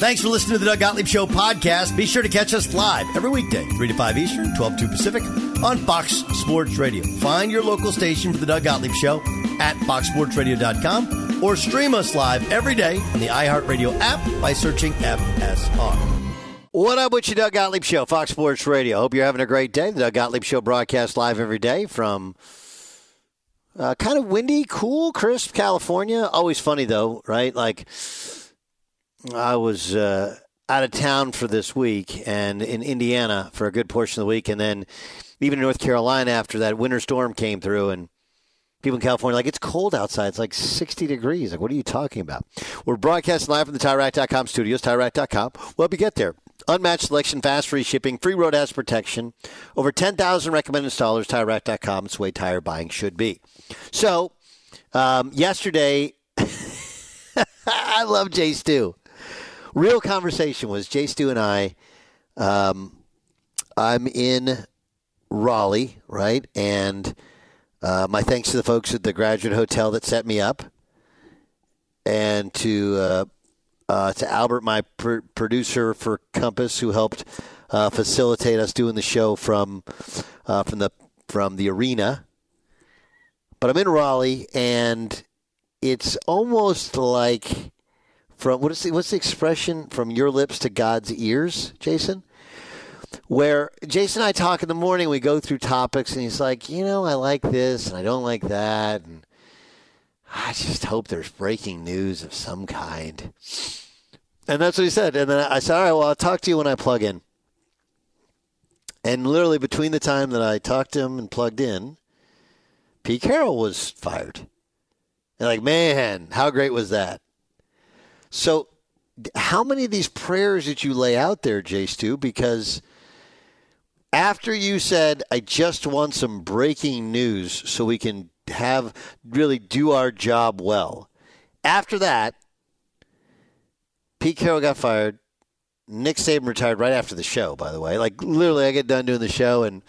Thanks for listening to the Doug Gottlieb Show podcast. Be sure to catch us live every weekday, 3 to 5 Eastern, 12 to two Pacific, on Fox Sports Radio. Find your local station for the Doug Gottlieb Show at foxsportsradio.com or stream us live every day on the iHeartRadio app by searching FSR. What up with you, Doug Gottlieb Show, Fox Sports Radio. Hope you're having a great day. The Doug Gottlieb Show broadcast live every day from uh, kind of windy, cool, crisp California. Always funny, though, right? Like, I was uh, out of town for this week and in Indiana for a good portion of the week, and then even in North Carolina after that winter storm came through, and people in California like it's cold outside. It's like 60 degrees. Like, what are you talking about? We're broadcasting live from the TireRack.com studios. TireRack.com. We'll help you get there. Unmatched selection, fast free shipping, free road hazard protection. Over 10,000 recommended installers. TireRack.com. It's the way tire buying should be. So, um, yesterday, I love Jay Stu real conversation was Jay Stu and I. Um, I'm in Raleigh, right? And uh, my thanks to the folks at the Graduate Hotel that set me up, and to uh, uh, to Albert, my pr- producer for Compass, who helped uh, facilitate us doing the show from uh, from the from the arena. But I'm in Raleigh, and it's almost like from what is the, what's the expression from your lips to God's ears, Jason? Where Jason and I talk in the morning, we go through topics, and he's like, you know, I like this and I don't like that, and I just hope there's breaking news of some kind. And that's what he said. And then I said, all right, well, I'll talk to you when I plug in. And literally between the time that I talked to him and plugged in, Pete Carroll was fired. And like, man, how great was that? So, how many of these prayers did you lay out there, Jay Stu? Because after you said, I just want some breaking news so we can have really do our job well. After that, Pete Carroll got fired. Nick Saban retired right after the show, by the way. Like, literally, I get done doing the show and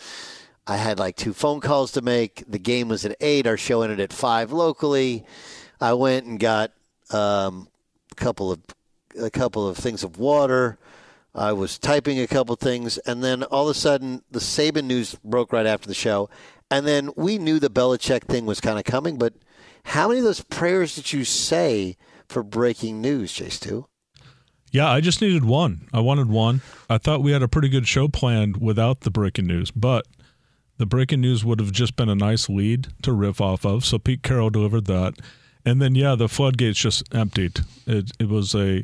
I had like two phone calls to make. The game was at 8. Our show ended at 5 locally. I went and got um, couple of a couple of things of water. I was typing a couple things, and then all of a sudden, the Saban news broke right after the show, and then we knew the Belichick thing was kind of coming. But how many of those prayers did you say for breaking news, Jay Stu? Yeah, I just needed one. I wanted one. I thought we had a pretty good show planned without the breaking news, but the breaking news would have just been a nice lead to riff off of. So Pete Carroll delivered that and then yeah, the floodgates just emptied. It it was a,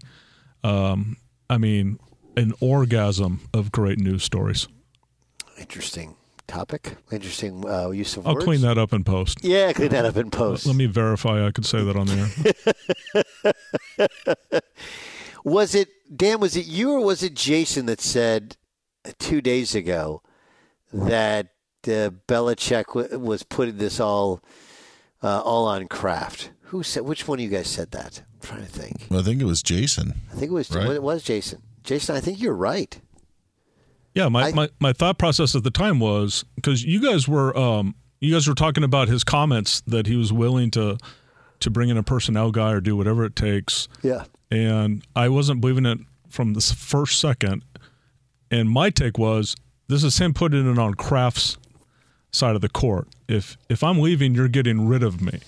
um, I mean, an orgasm of great news stories. Interesting topic. Interesting uh, use of words. I'll words. clean that up in post. Yeah, clean that up in post. Let me verify I could say that on the air. was it Dan? Was it you or was it Jason that said two days ago that uh, Belichick w- was putting this all uh, all on Kraft? Who said? Which one of you guys said that? I'm trying to think. I think it was Jason. I think it was. Right. It was Jason. Jason, I think you're right. Yeah, my, I- my, my thought process at the time was because you guys were um, you guys were talking about his comments that he was willing to to bring in a personnel guy or do whatever it takes, Yeah. and I wasn't believing it from the first second. And my take was this is him putting it on Kraft's side of the court. If if I'm leaving, you're getting rid of me.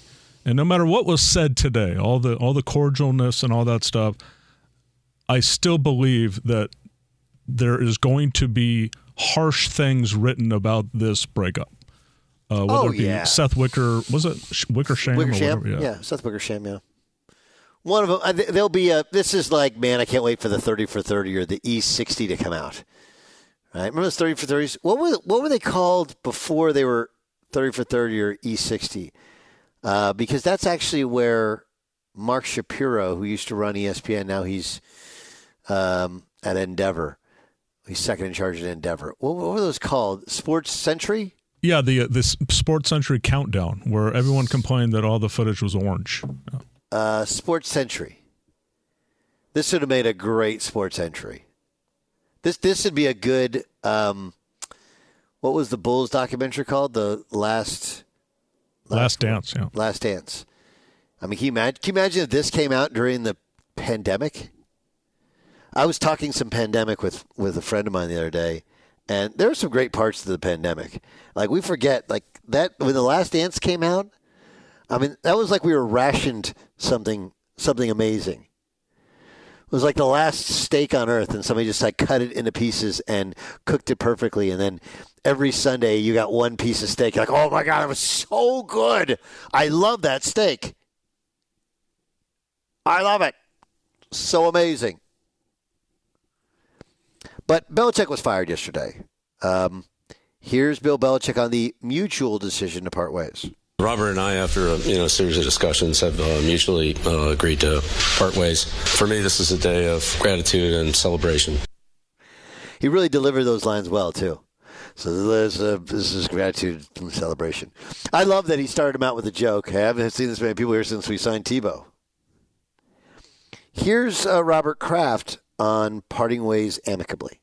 And no matter what was said today, all the all the cordialness and all that stuff, I still believe that there is going to be harsh things written about this breakup. Uh, whether Oh, it be yeah. Seth Wicker, was it Sh- Wickersham? Wickersham. whatever? Yeah. Seth Wickersham. Yeah. One of them. There'll be a. This is like, man, I can't wait for the thirty for thirty or the E sixty to come out. Right? Remember those thirty for thirties? What were what were they called before they were thirty for thirty or E sixty? Uh, because that's actually where Mark Shapiro, who used to run ESPN, now he's um, at Endeavor. He's second in charge at Endeavor. What, what were those called? Sports Century. Yeah, the uh, this Sports Century countdown where everyone complained that all the footage was orange. Yeah. Uh, Sports Century. This would have made a great Sports Century. This this would be a good. Um, what was the Bulls documentary called? The last Last Dance. Yeah, Last Dance. I mean, can you imagine? Can you imagine if this came out during the pandemic? I was talking some pandemic with with a friend of mine the other day, and there were some great parts of the pandemic. Like we forget, like that when the Last Dance came out. I mean, that was like we were rationed something something amazing. It was like the last steak on earth, and somebody just like cut it into pieces and cooked it perfectly, and then every Sunday you got one piece of steak. You're like, oh my god, it was so good! I love that steak. I love it. So amazing. But Belichick was fired yesterday. Um, here's Bill Belichick on the mutual decision to part ways. Robert and I, after a you know series of discussions, have uh, mutually uh, agreed to part ways. For me, this is a day of gratitude and celebration. He really delivered those lines well too. So this, uh, this is gratitude and celebration. I love that he started him out with a joke. I haven't seen this many people here since we signed Tebow. Here's uh, Robert Kraft on parting ways amicably.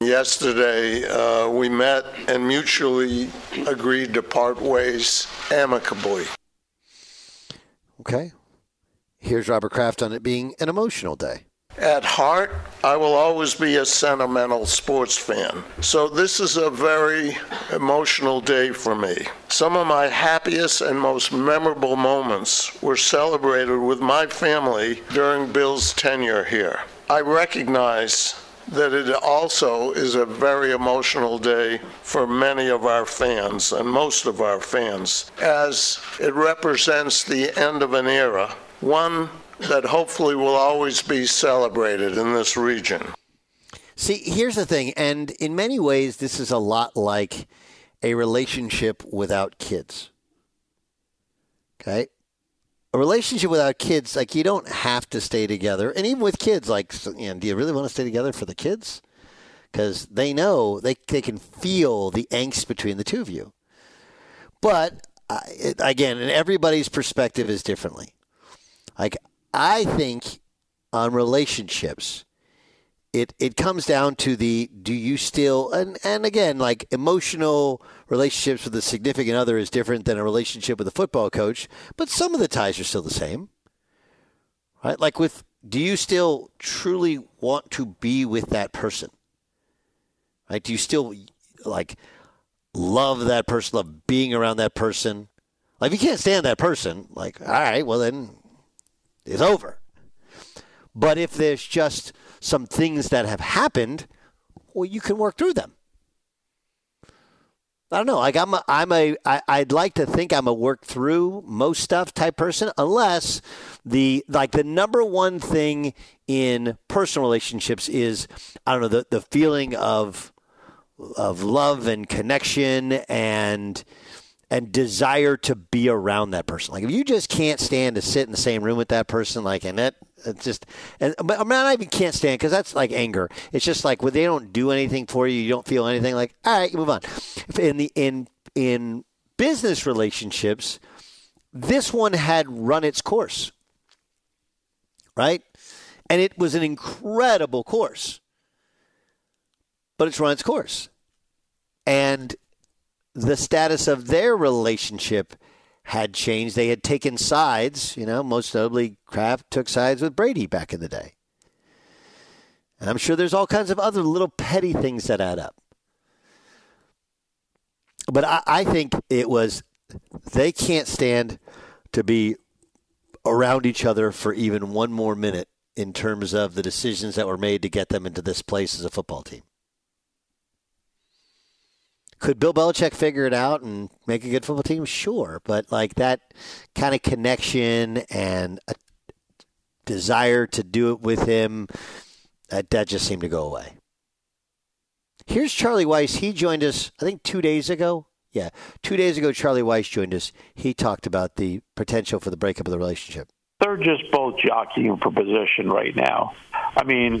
Yesterday, uh, we met and mutually agreed to part ways amicably. Okay. Here's Robert Kraft on it being an emotional day. At heart, I will always be a sentimental sports fan. So this is a very emotional day for me. Some of my happiest and most memorable moments were celebrated with my family during Bill's tenure here. I recognize that it also is a very emotional day for many of our fans and most of our fans, as it represents the end of an era, one that hopefully will always be celebrated in this region. See, here's the thing, and in many ways, this is a lot like a relationship without kids. Okay? A relationship without kids, like you don't have to stay together. And even with kids, like, you know, do you really want to stay together for the kids? Because they know, they, they can feel the angst between the two of you. But, uh, it, again, and everybody's perspective is differently. Like, I think on relationships, it it comes down to the do you still and and again like emotional relationships with a significant other is different than a relationship with a football coach, but some of the ties are still the same. Right? Like with do you still truly want to be with that person? Right? Do you still like love that person, love being around that person? Like if you can't stand that person, like all right, well then it's over. But if there's just some things that have happened, well, you can work through them. I don't know. Like I'm, a, I'm a. I, I'd like to think I'm a work through most stuff type person, unless the like the number one thing in personal relationships is I don't know the the feeling of of love and connection and and desire to be around that person. Like if you just can't stand to sit in the same room with that person, like and that it's just and but I mean I even can't stand because that's like anger. It's just like when they don't do anything for you, you don't feel anything. Like all right, you move on. In the in in business relationships, this one had run its course, right? And it was an incredible course, but it's run its course. And the status of their relationship had changed. They had taken sides, you know, most notably Kraft took sides with Brady back in the day. And I'm sure there's all kinds of other little petty things that add up. But I, I think it was, they can't stand to be around each other for even one more minute in terms of the decisions that were made to get them into this place as a football team. Could Bill Belichick figure it out and make a good football team? Sure, but like that kind of connection and a desire to do it with him, that that just seemed to go away. Here's Charlie Weiss. He joined us, I think, two days ago. Yeah, two days ago, Charlie Weiss joined us. He talked about the potential for the breakup of the relationship they're just both jockeying for position right now. I mean,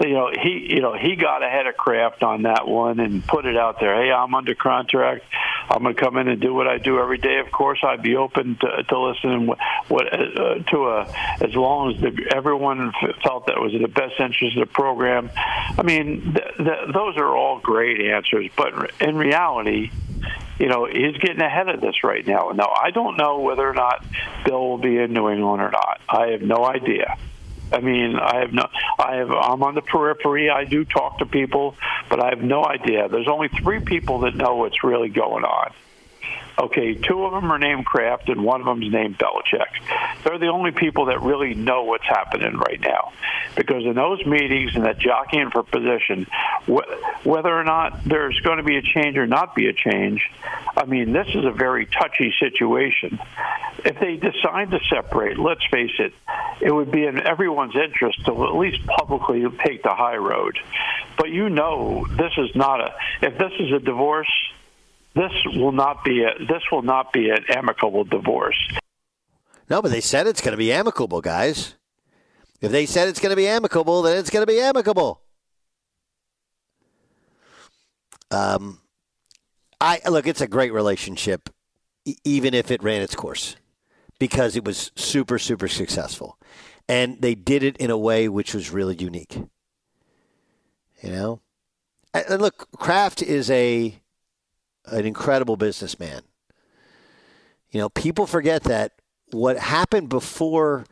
you know, he you know he got ahead of Kraft on that one and put it out there. Hey, I'm under contract. I'm going to come in and do what I do every day. Of course, I'd be open to, to listening what, what uh, to a as long as the, everyone felt that was in the best interest of the program. I mean, th- th- those are all great answers, but in reality, you know, he's getting ahead of this right now. Now, I don't know whether or not Bill will be in New England or not. I have no idea. I mean, I have no. I have. I'm on the periphery. I do talk to people, but I have no idea. There's only three people that know what's really going on. Okay, two of them are named Kraft and one of them is named Belichick. They're the only people that really know what's happening right now. Because in those meetings and that jockeying for position, wh- whether or not there's going to be a change or not be a change, I mean, this is a very touchy situation. If they decide to separate, let's face it, it would be in everyone's interest to at least publicly take the high road. But you know, this is not a, if this is a divorce, this will not be a this will not be an amicable divorce. No, but they said it's going to be amicable, guys. If they said it's going to be amicable, then it's going to be amicable. Um, I look, it's a great relationship, even if it ran its course, because it was super, super successful, and they did it in a way which was really unique. You know, and look, Kraft is a an incredible businessman. You know, people forget that what happened before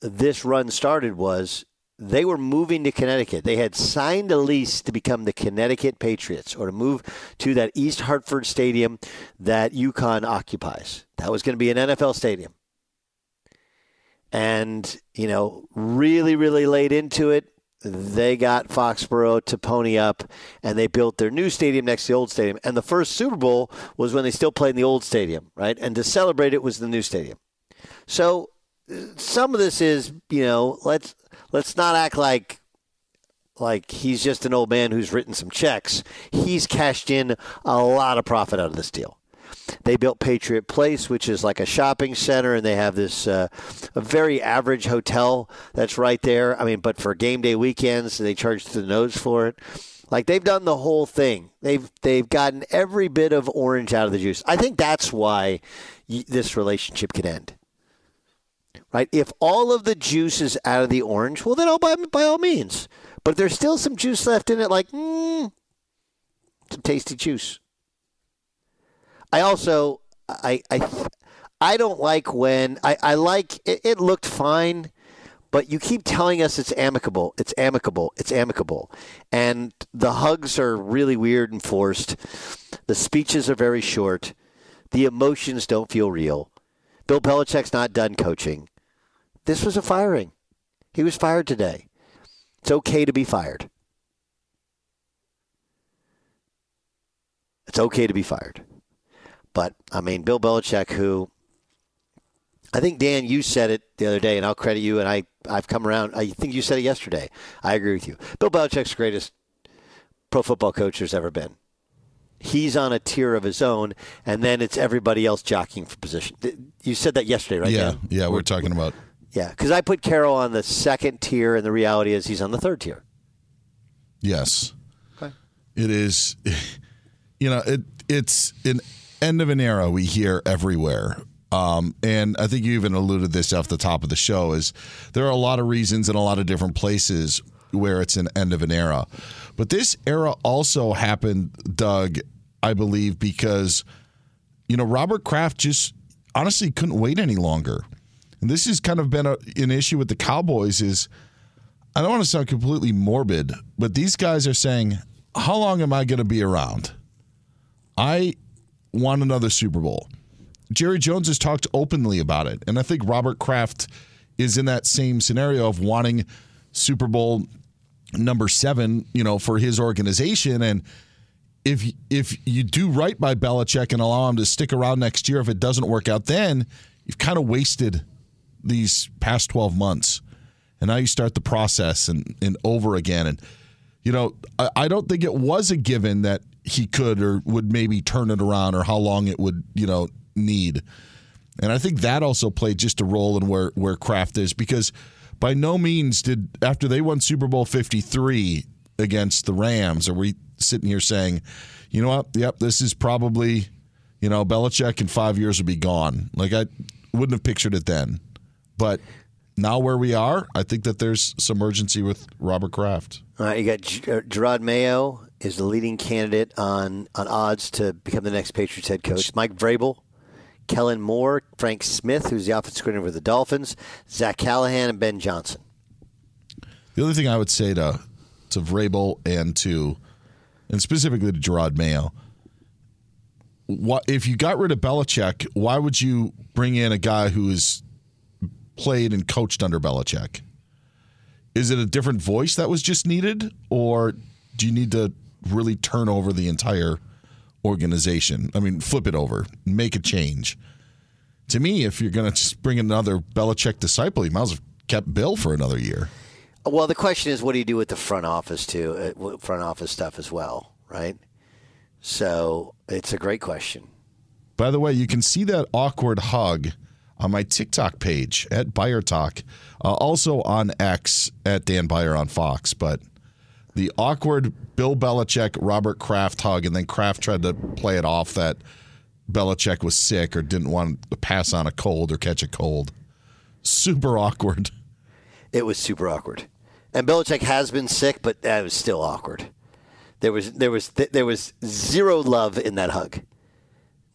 this run started was they were moving to Connecticut. They had signed a lease to become the Connecticut Patriots or to move to that East Hartford stadium that UConn occupies. That was going to be an NFL stadium. And, you know, really, really laid into it they got Foxborough to pony up and they built their new stadium next to the old stadium. And the first Super Bowl was when they still played in the old stadium, right? And to celebrate it was the new stadium. So some of this is, you know, let's let's not act like like he's just an old man who's written some checks. He's cashed in a lot of profit out of this deal. They built Patriot Place, which is like a shopping center, and they have this uh, a very average hotel that's right there. I mean, but for game day weekends, they charge the nose for it. Like they've done the whole thing. They've they've gotten every bit of orange out of the juice. I think that's why y- this relationship could end. Right? If all of the juice is out of the orange, well, then all by by all means. But if there's still some juice left in it, like mm, some tasty juice. I also I I I don't like when I I like it, it looked fine but you keep telling us it's amicable, it's amicable, it's amicable. And the hugs are really weird and forced. The speeches are very short. The emotions don't feel real. Bill Belichick's not done coaching. This was a firing. He was fired today. It's okay to be fired. It's okay to be fired. But, I mean, Bill Belichick, who I think Dan, you said it the other day, and I'll credit you. And I, I've come around. I think you said it yesterday. I agree with you. Bill Belichick's the greatest pro football coach there's ever been. He's on a tier of his own, and then it's everybody else jockeying for position. You said that yesterday, right? Yeah, Dan? yeah. We're talking about. Yeah, because I put Carroll on the second tier, and the reality is he's on the third tier. Yes. Okay. It is. You know, it it's an end of an era we hear everywhere Um, and I think you even alluded this off the top of the show is there are a lot of reasons in a lot of different places where it's an end of an era. But this era also happened, Doug, I believe, because you know Robert Kraft just honestly couldn't wait any longer. And this has kind of been a, an issue with the Cowboys is I don't want to sound completely morbid, but these guys are saying, how long am I going to be around? I want another Super Bowl. Jerry Jones has talked openly about it. And I think Robert Kraft is in that same scenario of wanting Super Bowl number seven, you know, for his organization. And if if you do right by Belichick and allow him to stick around next year, if it doesn't work out, then you've kind of wasted these past twelve months, and now you start the process and and over again. And you know, I, I don't think it was a given that he could or would maybe turn it around or how long it would you know need. And I think that also played just a role in where where Kraft is because by no means did after they won Super Bowl 53 against the Rams are we sitting here saying, you know what, yep, this is probably, you know, Belichick in 5 years will be gone. Like I wouldn't have pictured it then. But now where we are, I think that there's some urgency with Robert Kraft. All right, you got G- uh, Jerod Mayo is the leading candidate on on odds to become the next Patriots head coach. Mike Vrabel, Kellen Moore, Frank Smith, who's the offensive coordinator for the Dolphins, Zach Callahan, and Ben Johnson. The other thing I would say to to Vrabel and to and specifically to Jerod Mayo, what if you got rid of Belichick? Why would you bring in a guy who has played and coached under Belichick? Is it a different voice that was just needed, or do you need to really turn over the entire organization? I mean, flip it over, make a change. To me, if you're going to just bring another Belichick disciple, you might as well kept Bill for another year. Well, the question is, what do you do with the front office too? Uh, front office stuff as well, right? So it's a great question. By the way, you can see that awkward hug on my TikTok page at Beyer Talk, uh, also on X at Dan Beyer on Fox. But the awkward Bill Belichick Robert Kraft hug, and then Kraft tried to play it off that Belichick was sick or didn't want to pass on a cold or catch a cold. Super awkward. It was super awkward. And Belichick has been sick, but that was still awkward. There was there was there was zero love in that hug.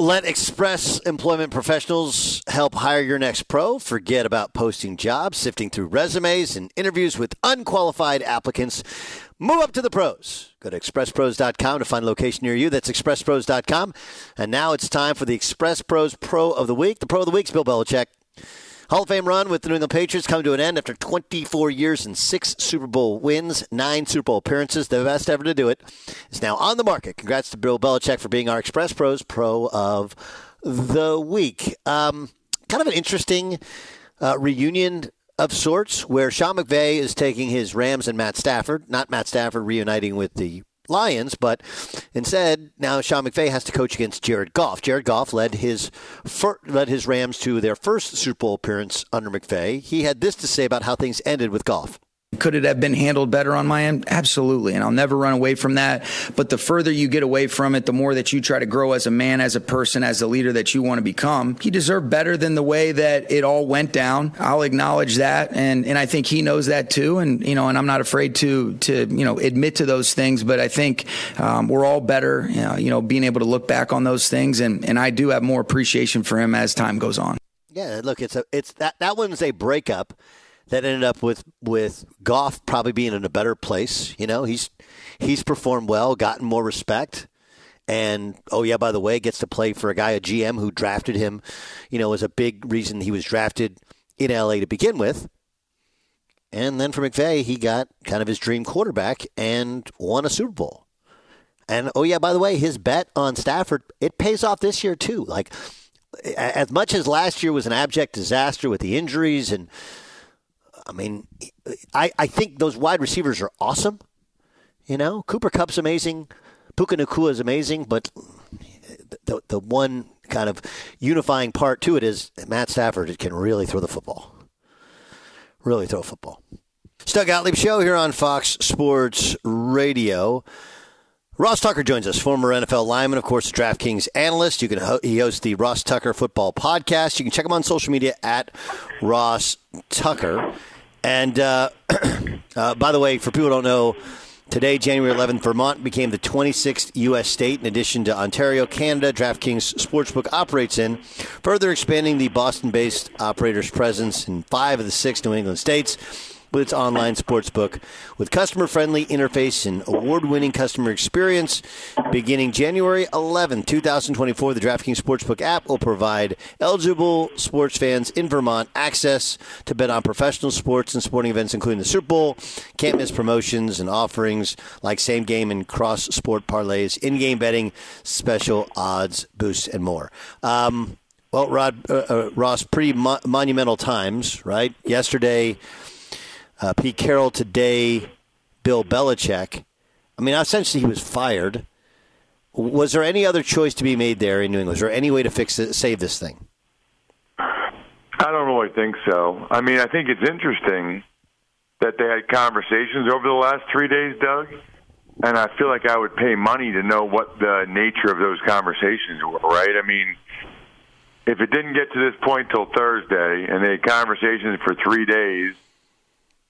Let Express Employment Professionals help hire your next pro. Forget about posting jobs, sifting through resumes, and interviews with unqualified applicants. Move up to the pros. Go to expresspros.com to find a location near you. That's expresspros.com. And now it's time for the Express Pros Pro of the Week. The Pro of the Week is Bill Belichick. Hall of Fame run with the New England Patriots come to an end after 24 years and six Super Bowl wins, nine Super Bowl appearances, the best ever to do it. Is now on the market. Congrats to Bill Belichick for being our Express Pros Pro of the Week. Um, kind of an interesting uh, reunion of sorts where Sean McVay is taking his Rams and Matt Stafford, not Matt Stafford reuniting with the Lions, but instead now Sean McVay has to coach against Jared Goff. Jared Goff led his fir- led his Rams to their first Super Bowl appearance under McVay. He had this to say about how things ended with Goff. Could it have been handled better on my end? Absolutely. And I'll never run away from that. But the further you get away from it, the more that you try to grow as a man, as a person, as a leader that you want to become. He deserved better than the way that it all went down. I'll acknowledge that. And, and I think he knows that too. And, you know, and I'm not afraid to, to, you know, admit to those things. But I think um, we're all better, you know, you know, being able to look back on those things. And, and I do have more appreciation for him as time goes on. Yeah, look, it's a, it's that, that one's a breakup that ended up with with Goff probably being in a better place. You know, he's he's performed well, gotten more respect, and oh yeah, by the way, gets to play for a guy, a GM who drafted him. You know, was a big reason he was drafted in LA to begin with. And then for McVay, he got kind of his dream quarterback and won a Super Bowl. And oh yeah, by the way, his bet on Stafford it pays off this year too. Like as much as last year was an abject disaster with the injuries and I mean, I, I think those wide receivers are awesome. You know, Cooper Kupp's amazing, Puka Nacua is amazing, but the the one kind of unifying part to it is Matt Stafford can really throw the football. Really throw football. Doug Gottlieb Show here on Fox Sports Radio. Ross Tucker joins us, former NFL lineman, of course, DraftKings analyst. You can ho- he hosts the Ross Tucker Football Podcast. You can check him on social media at Ross Tucker. And uh, uh, by the way, for people who don't know, today, January 11th, Vermont became the 26th U.S. state in addition to Ontario, Canada. DraftKings Sportsbook operates in, further expanding the Boston based operator's presence in five of the six New England states with its online sportsbook with customer friendly interface and award winning customer experience. Beginning January 11, 2024, the DraftKings Sportsbook app will provide eligible sports fans in Vermont access to bet on professional sports and sporting events, including the Super Bowl. Can't miss promotions and offerings like same game and cross sport parlays, in game betting, special odds, boosts, and more. Um, well, Rod uh, uh, Ross, pretty mo- monumental times, right? Yesterday, uh, Pete Carroll today, Bill Belichick. I mean, essentially, he was fired. Was there any other choice to be made there in New England? Was there any way to fix it, save this thing? I don't really think so. I mean, I think it's interesting that they had conversations over the last three days, Doug. And I feel like I would pay money to know what the nature of those conversations were, right? I mean, if it didn't get to this point till Thursday and they had conversations for three days,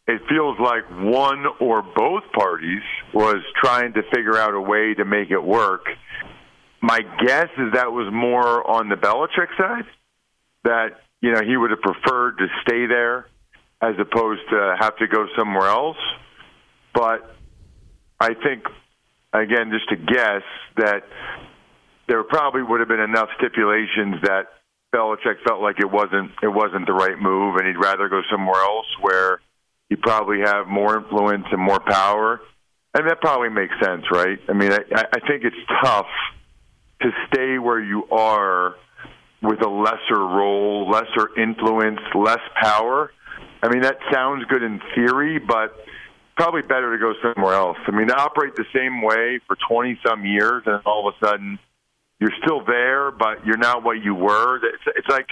it feels like one or both parties was trying to figure out a way to make it work. My guess is that was more on the Belichick side, that you know he would have preferred to stay there as opposed to have to go somewhere else. But I think, again, just to guess that there probably would have been enough stipulations that Belichick felt like it wasn't it wasn't the right move, and he'd rather go somewhere else where you probably have more influence and more power. And that probably makes sense, right? I mean, I, I think it's tough to stay where you are with a lesser role, lesser influence, less power. I mean, that sounds good in theory, but probably better to go somewhere else. I mean, to operate the same way for 20 some years and all of a sudden you're still there, but you're not what you were. It's, it's like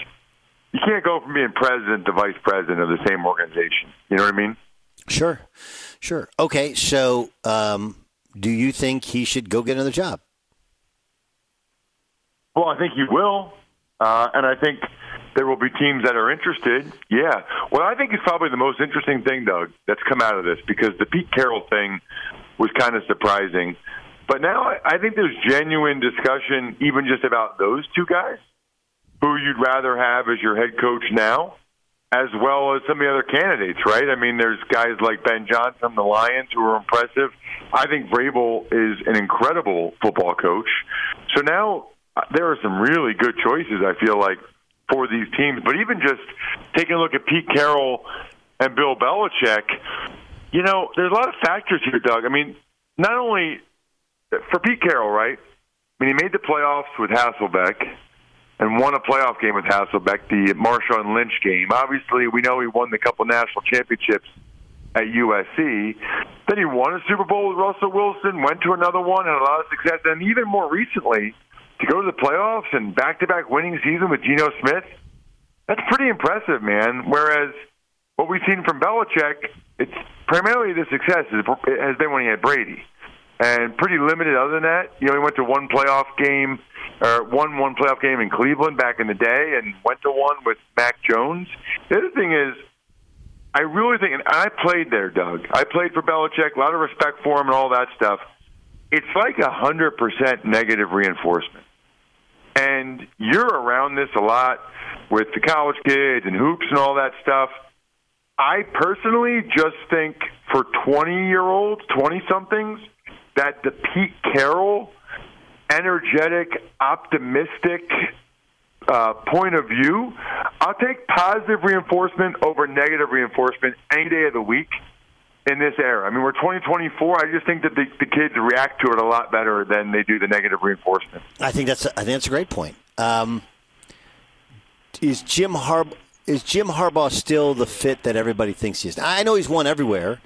you can't go from being president to vice president of the same organization. You know what I mean? Sure, sure. Okay, so um, do you think he should go get another job? Well, I think he will, uh, and I think there will be teams that are interested. Yeah. What I think is probably the most interesting thing, Doug, that's come out of this because the Pete Carroll thing was kind of surprising. But now I, I think there's genuine discussion, even just about those two guys, who you'd rather have as your head coach now, as well as some of the other candidates, right? I mean, there's guys like Ben Johnson from the Lions who are impressive. I think Vrabel is an incredible football coach. So now uh, there are some really good choices, I feel like, for these teams. But even just taking a look at Pete Carroll and Bill Belichick, you know, there's a lot of factors here, Doug. I mean, not only for Pete Carroll, right? I mean, he made the playoffs with Hasselbeck and won a playoff game with Hasselbeck, the Marshawn Lynch game. Obviously, we know he won the couple national championships at USC. Then he won a Super Bowl with Russell Wilson, went to another one, had a lot of success. And even more recently, to go to the playoffs and back-to-back winning season with Geno Smith, that's pretty impressive, man. Whereas what we've seen from Belichick, it's primarily the success has been when he had Brady and pretty limited other than that. You know, he went to one playoff game or won one playoff game in Cleveland back in the day and went to one with Mac Jones. The other thing is, I really think, and I played there, Doug. I played for Belichick, a lot of respect for him and all that stuff. It's like a hundred percent negative reinforcement, and you're around this a lot with the college kids and hoops and all that stuff. I personally just think for 20 year olds, 20 somethings, that the Pete Carroll energetic, optimistic uh, point of view, I'll take positive reinforcement over negative reinforcement any day of the week in this era. I mean, we're 2024. I just think that the, the kids react to it a lot better than they do the negative reinforcement. I think that's a, I think that's a great point. Um, is Jim Harb is Jim Harbaugh still the fit that everybody thinks he is? I know he's won everywhere,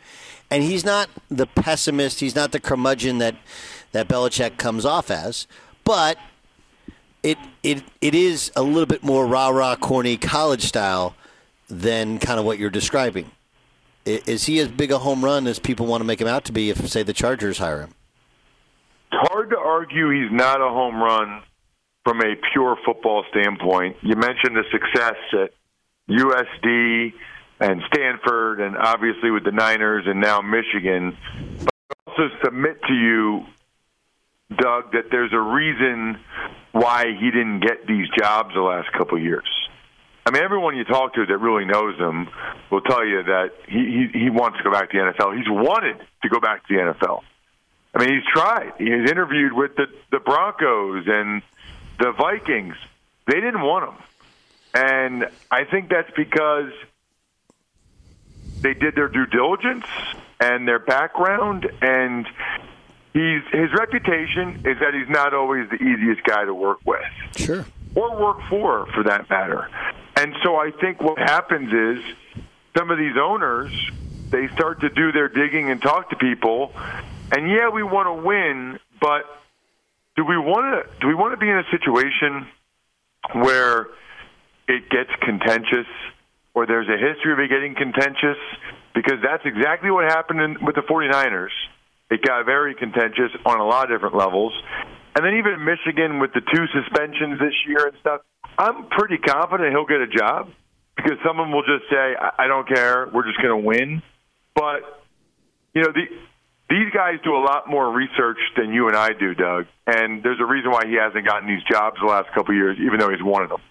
and he's not the pessimist. He's not the curmudgeon that that Belichick comes off as, but it it it is a little bit more rah rah corny college style than kind of what you're describing. Is he as big a home run as people want to make him out to be if, say, the Chargers hire him? It's hard to argue he's not a home run from a pure football standpoint. You mentioned the success at USD and Stanford, and obviously with the Niners and now Michigan. But I also submit to you, Doug, that there's a reason why he didn't get these jobs the last couple of years. I mean, everyone you talk to that really knows him will tell you that he, he he wants to go back to the NFL. He's wanted to go back to the NFL. I mean, he's tried. He's interviewed with the the Broncos and the Vikings. They didn't want him, and I think that's because they did their due diligence and their background and he's his reputation is that he's not always the easiest guy to work with. Sure. Or work for for that matter. And so I think what happens is some of these owners they start to do their digging and talk to people and yeah, we want to win, but do we want to do we want to be in a situation where it gets contentious or there's a history of it getting contentious because that's exactly what happened in, with the 49ers. It got very contentious on a lot of different levels. And then even Michigan with the two suspensions this year and stuff, I'm pretty confident he'll get a job because someone will just say, I, I don't care, we're just going to win. But, you know, the, these guys do a lot more research than you and I do, Doug. And there's a reason why he hasn't gotten these jobs the last couple of years, even though he's wanted them.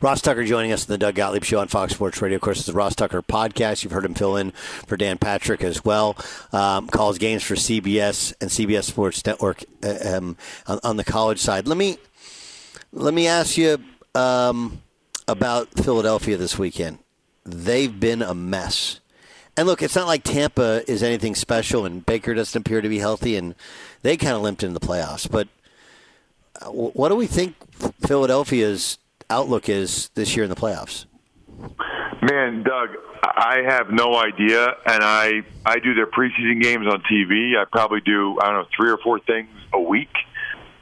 Ross Tucker joining us in the Doug Gottlieb Show on Fox Sports Radio. Of course, it's the Ross Tucker podcast. You've heard him fill in for Dan Patrick as well. Um, calls games for CBS and CBS Sports Network uh, um, on, on, the college side. Let me let me ask you um, about Philadelphia this weekend. They've been a mess. And look, it's not like Tampa is anything special, and Baker doesn't appear to be healthy, and they kind of limped into the playoffs. But uh, what do we think Philadelphia's outlook is this year in the playoffs? Man, Doug, I have no idea, and I I do their preseason games on TV. I probably do I don't know three or four things a week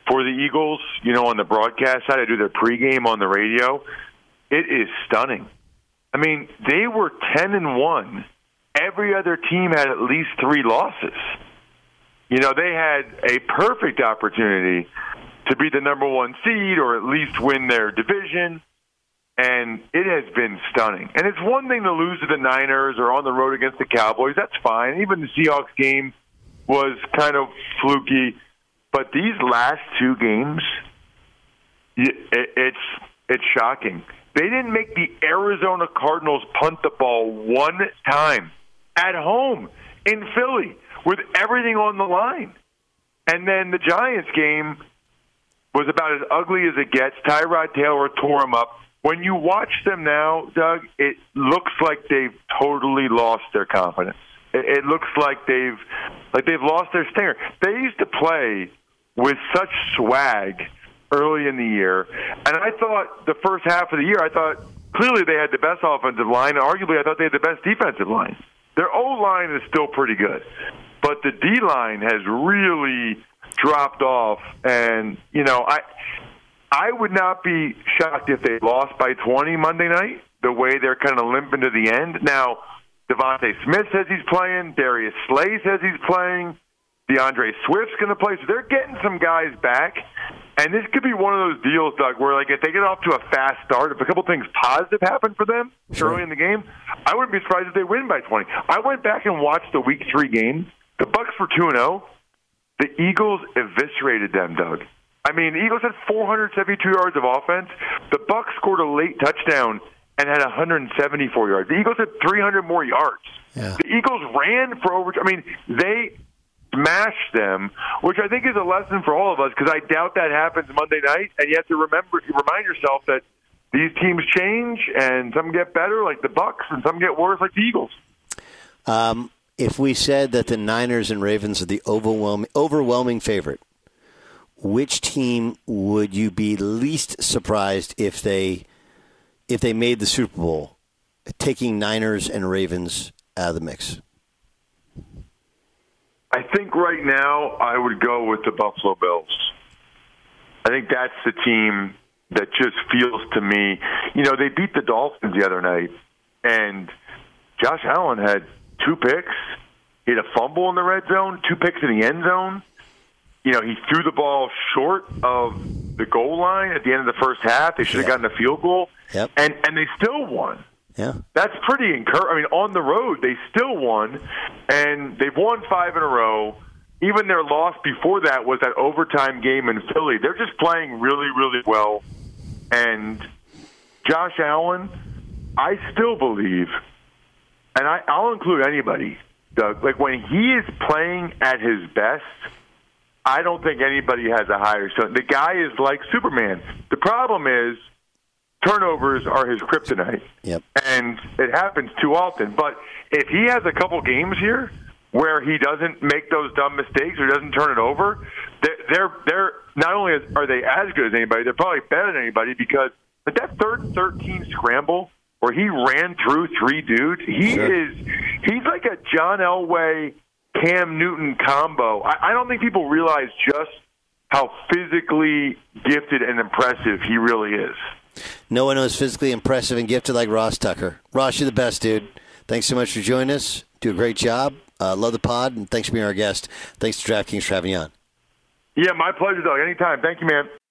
for the Eagles. You know, on the broadcast side, I do their pregame on the radio. It is stunning. I mean, they were ten and one. Every other team had at least three losses. You know, they had a perfect opportunity to be the number one seed or at least win their division. And it has been stunning. And it's one thing to lose to the Niners or on the road against the Cowboys. That's fine. Even the Seahawks game was kind of fluky. But these last two games, it's it's shocking. They didn't make the Arizona Cardinals punt the ball one time at home in Philly with everything on the line. And then the Giants game was about as ugly as it gets. Tyrod Taylor tore him up. When you watch them now, Doug, it looks like they've totally lost their confidence. It, it looks like they've like they've lost their stinger. They used to play with such swag early in the year, and I thought the first half of the year, I thought clearly they had the best offensive line. Arguably, I thought they had the best defensive line. Their O line is still pretty good, but the D line has really dropped off. And you know, I I would not be shocked if they lost by 20 Monday night. The way they're kind of limping to the end now. DeVonta Smith says he's playing. Darius Slay says he's playing. D'Andre Swift's going to play. So they're getting some guys back. And this could be one of those deals, Doug, where like if they get off to a fast start, if a couple things positive happen for them early in the game, I wouldn't be surprised if they win by 20. I went back and watched the Week Three game. The Bucs were two and zero. The Eagles eviscerated them, Doug. I mean, the Eagles had 472 yards of offense. The Bucs scored a late touchdown and had 174 yards. The Eagles had 300 more yards. Yeah. The Eagles ran for over. I mean, they smashed them, which I think is a lesson for all of us because I doubt that happens Monday night. And you have to remember, remind yourself that these teams change, and some get better, like the Bucs, and some get worse, like the Eagles. Um, if we said that the Niners and Ravens are the overwhelming overwhelming favorite, which team would you be least surprised if they if they made the Super Bowl, taking Niners and Ravens out of the mix? I think right now I would go with the Buffalo Bills. I think that's the team that just feels to me, you know, they beat the Dolphins the other night, and Josh Allen had two picks. He had a fumble in the red zone, two picks in the end zone. You know, he threw the ball short of the goal line at the end of the first half. They should have gotten a field goal, Yep. and and they still won. Yeah. That's pretty encouraging. I mean, on the road, they still won, and they've won five in a row. Even their loss before that was that overtime game in Philly. They're just playing really, really well. And Josh Allen, I still believe, and I, I'll include anybody, Doug, like when he is playing at his best, I don't think anybody has a higher. So the guy is like Superman. The problem is turnovers are his kryptonite. Yep. And it happens too often. But if he has a couple games here where he doesn't make those dumb mistakes or doesn't turn it over, they're they're, they're not only are they as good as anybody, they're probably better than anybody because but that third and thirteen scramble where he ran through three dudes, he is he's like a John Elway Cam Newton combo. I, I don't think people realize just how physically gifted and impressive he really is. No one is physically impressive and gifted like Ross Tucker. Ross, you're the best, dude. Thanks so much for joining us. Do a great job. Uh, love the pod, and thanks for being our guest. Thanks to DraftKings for having you on. Yeah, my pleasure, Doug. Anytime. Thank you, man.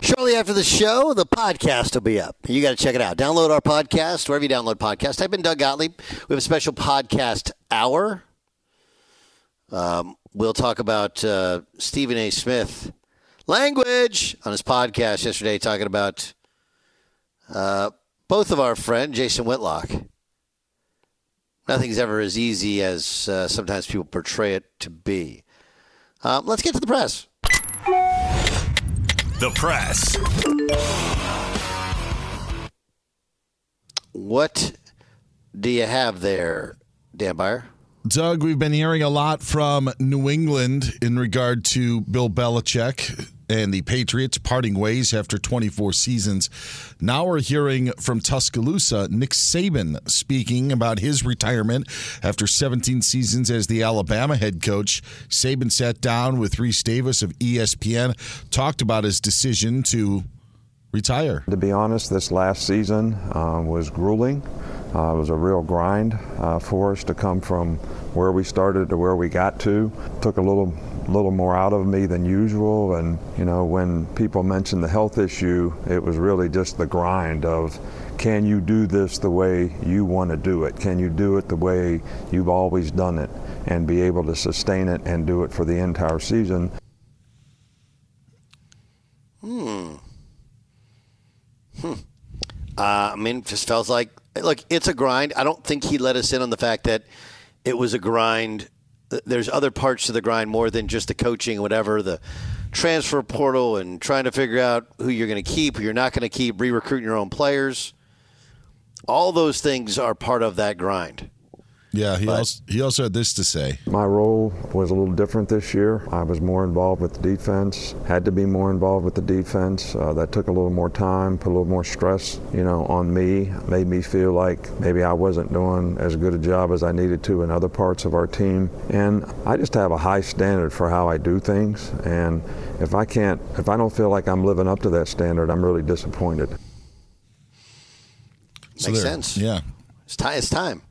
Shortly after the show, the podcast will be up. You got to check it out. Download our podcast wherever you download podcasts. Type in Doug Gottlieb. We have a special podcast hour. Um, we'll talk about uh, Stephen A. Smith language on his podcast yesterday, talking about uh, both of our friend Jason Whitlock. Nothing's ever as easy as uh, sometimes people portray it to be. Um, let's get to the press. The press. What do you have there, Dan Beyer? Doug, we've been hearing a lot from New England in regard to Bill Belichick and the Patriots parting ways after 24 seasons. Now we're hearing from Tuscaloosa, Nick Saban speaking about his retirement after 17 seasons as the Alabama head coach. Saban sat down with Rece Davis of ESPN, talked about his decision to retire. To be honest, this last season uh, was grueling. Uh, it was a real grind uh, for us to come from where we started to where we got to. Took a little little more out of me than usual and you know when people mentioned the health issue it was really just the grind of can you do this the way you want to do it can you do it the way you've always done it and be able to sustain it and do it for the entire season Hmm. Hmm. Uh, I mean, just felt like look, it's a grind. I don't think he let us in on the fact that it was a grind. There's other parts to the grind more than just the coaching, whatever the transfer portal, and trying to figure out who you're going to keep, who you're not going to keep, re-recruiting your own players. All those things are part of that grind. Yeah, he also he also had this to say. My role was a little different this year. I was more involved with the defense. Had to be more involved with the defense. Uh, that took a little more time, put a little more stress, you know, on me. Made me feel like maybe I wasn't doing as good a job as I needed to in other parts of our team. And I just have a high standard for how I do things. And if I can't, if I don't feel like I'm living up to that standard, I'm really disappointed. So Makes there- sense. Yeah. It's time. It's time.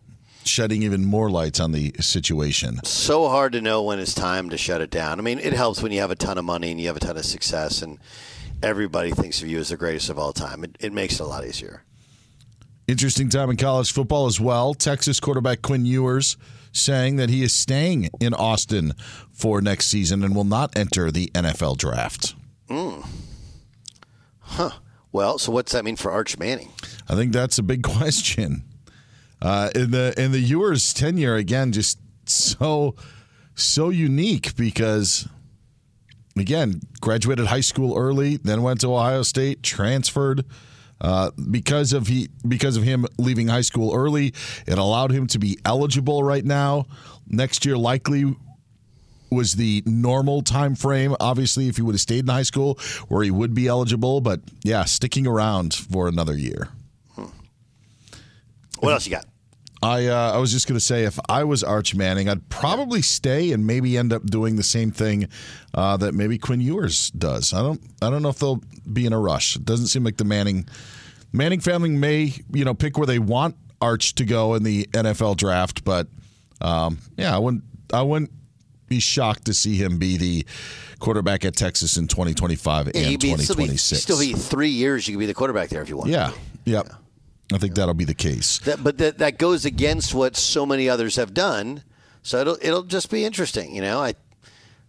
Shedding even more lights on the situation. So hard to know when it's time to shut it down. I mean, it helps when you have a ton of money and you have a ton of success, and everybody thinks of you as the greatest of all time. It, it makes it a lot easier. Interesting time in college football as well. Texas quarterback Quinn Ewers saying that he is staying in Austin for next season and will not enter the NFL draft. Mm. Huh. Well, so what's that mean for Arch Manning? I think that's a big question. Uh, in the in the Ewers tenure again, just so so unique because again graduated high school early, then went to Ohio State, transferred. Uh, because of he because of him leaving high school early, it allowed him to be eligible right now. Next year likely was the normal time frame. Obviously, if he would have stayed in high school, where he would be eligible, but yeah, sticking around for another year. What else you got? I uh, I was just going to say if I was Arch Manning, I'd probably stay and maybe end up doing the same thing uh, that maybe Quinn Ewers does. I don't I don't know if they'll be in a rush. It doesn't seem like the Manning Manning family may you know pick where they want Arch to go in the NFL draft, but um, yeah, I wouldn't I wouldn't be shocked to see him be the quarterback at Texas in 2025 Yeah, and be, still, be, 2026. still be three years. You could be the quarterback there if you want. yeah, yep. I think that'll be the case. That, but that that goes against what so many others have done. So it'll it'll just be interesting, you know. I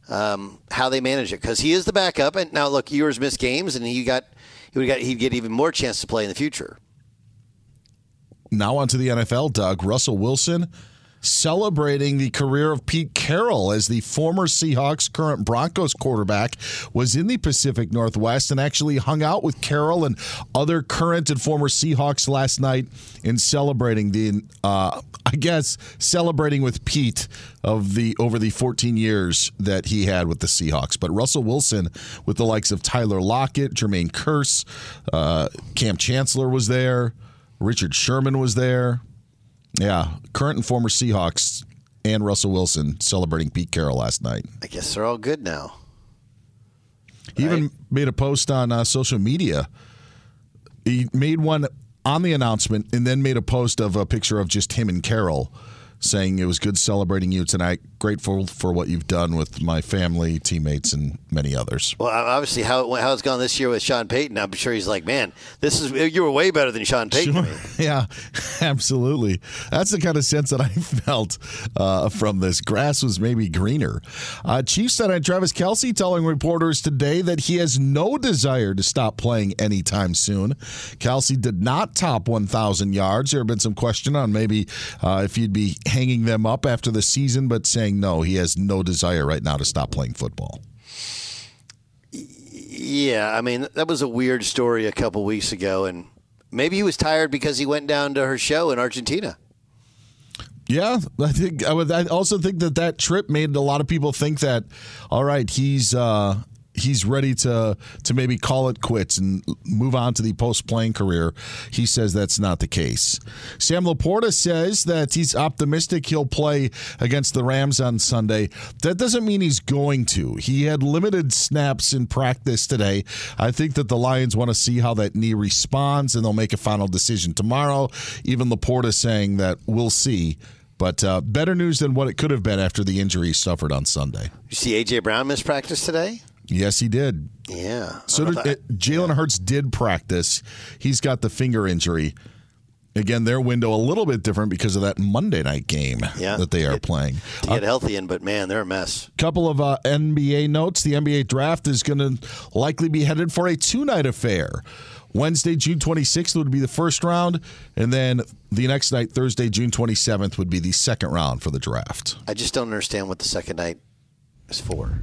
um, how they manage it because he is the backup. And now look, Ewers missed games, and he got he would got he'd get even more chance to play in the future. Now on to the NFL, Doug. Russell Wilson celebrating the career of Pete Carroll as the former Seahawks, current Broncos quarterback, was in the Pacific Northwest and actually hung out with Carroll and other current and former Seahawks last night in celebrating the, uh, I guess, celebrating with Pete of the over the 14 years that he had with the Seahawks. But Russell Wilson, with the likes of Tyler Lockett, Jermaine Kearse, uh, Cam Chancellor was there. Richard Sherman was there. Yeah, current and former Seahawks and Russell Wilson celebrating Pete Carroll last night. I guess they're all good now. He even made a post on uh, social media. He made one on the announcement and then made a post of a picture of just him and Carroll saying it was good celebrating you tonight. Grateful for what you've done with my family, teammates, and many others. Well, obviously, how how it's gone this year with Sean Payton, I'm sure he's like, man, this is you were way better than Sean Payton. to me." yeah, absolutely. That's the kind of sense that I felt uh, from this. Grass was maybe greener. Uh, Chiefs Senate Travis Kelce telling reporters today that he has no desire to stop playing anytime soon. Kelsey did not top 1,000 yards. There have been some question on maybe uh, if he'd be hanging them up after the season, but saying no, he has no desire right now to stop playing football. Yeah, I mean that was a weird story a couple weeks ago, and maybe he was tired because he went down to her show in Argentina. Yeah, I think I would. I also think that that trip made a lot of people think that, all right, he's uh, he's ready to to maybe call it quits and move on to the post playing career. He says that's not the case. Sam LaPorta says that he's optimistic he'll play against the Rams on Sunday. That doesn't mean he's going to. He had limited snaps in practice today. I think that the Lions want to see how that knee responds and they'll make a final decision tomorrow. Even Laporta saying that we'll see. But uh, better news than what it could have been after the injury he suffered on Sunday. You see AJ Brown miss practice today? Yes, he did. Yeah. So did, uh, Jalen Hurts did practice. He's got the finger injury. Again, their window a little bit different because of that Monday night game Yeah. that they are playing. to get healthy in, but man, they're a mess. couple of uh, NBA notes. The NBA draft is going to likely be headed for a two night affair. Wednesday, June 26th would be the first round, and then the next night, Thursday, June 27th, would be the second round for the draft. I just don't understand what the second night is for.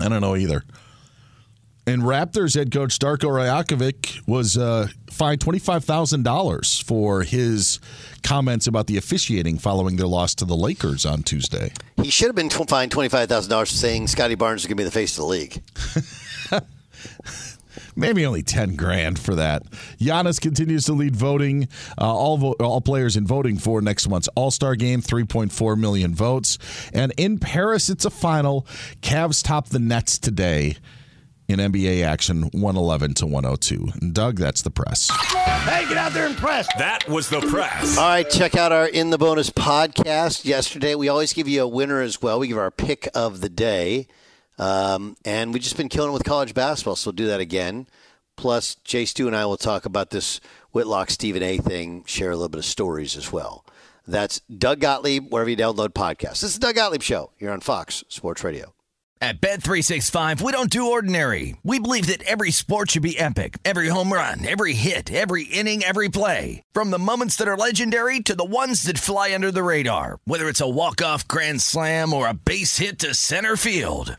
I don't know either. And Raptors head coach Darko Rajakovic was uh, fined $25,000 for his comments about the officiating following their loss to the Lakers on Tuesday. He should have been fined twenty five thousand dollars for saying Scottie Barnes is going to be the face of the league. Maybe only 10 grand for that. Giannis continues to lead voting, uh, all, vo- all players in voting for next month's All Star game, 3.4 million votes. And in Paris, it's a final. Cavs top the Nets today in NBA action, 111 to 102. And Doug, that's the press. Hey, get out there and press. That was the press. All right, check out our In the Bonus podcast yesterday. We always give you a winner as well. We give our pick of the day. Um, and we've just been killing it with college basketball, so we'll do that again. Plus, Jay Stu and I will talk about this Whitlock Stephen A thing, share a little bit of stories as well. That's Doug Gottlieb, wherever you download podcasts. This is the Doug Gottlieb Show here on Fox Sports Radio. At Bet 365, we don't do ordinary. We believe that every sport should be epic. Every home run, every hit, every inning, every play. From the moments that are legendary to the ones that fly under the radar. Whether it's a walk-off grand slam or a base hit to center field.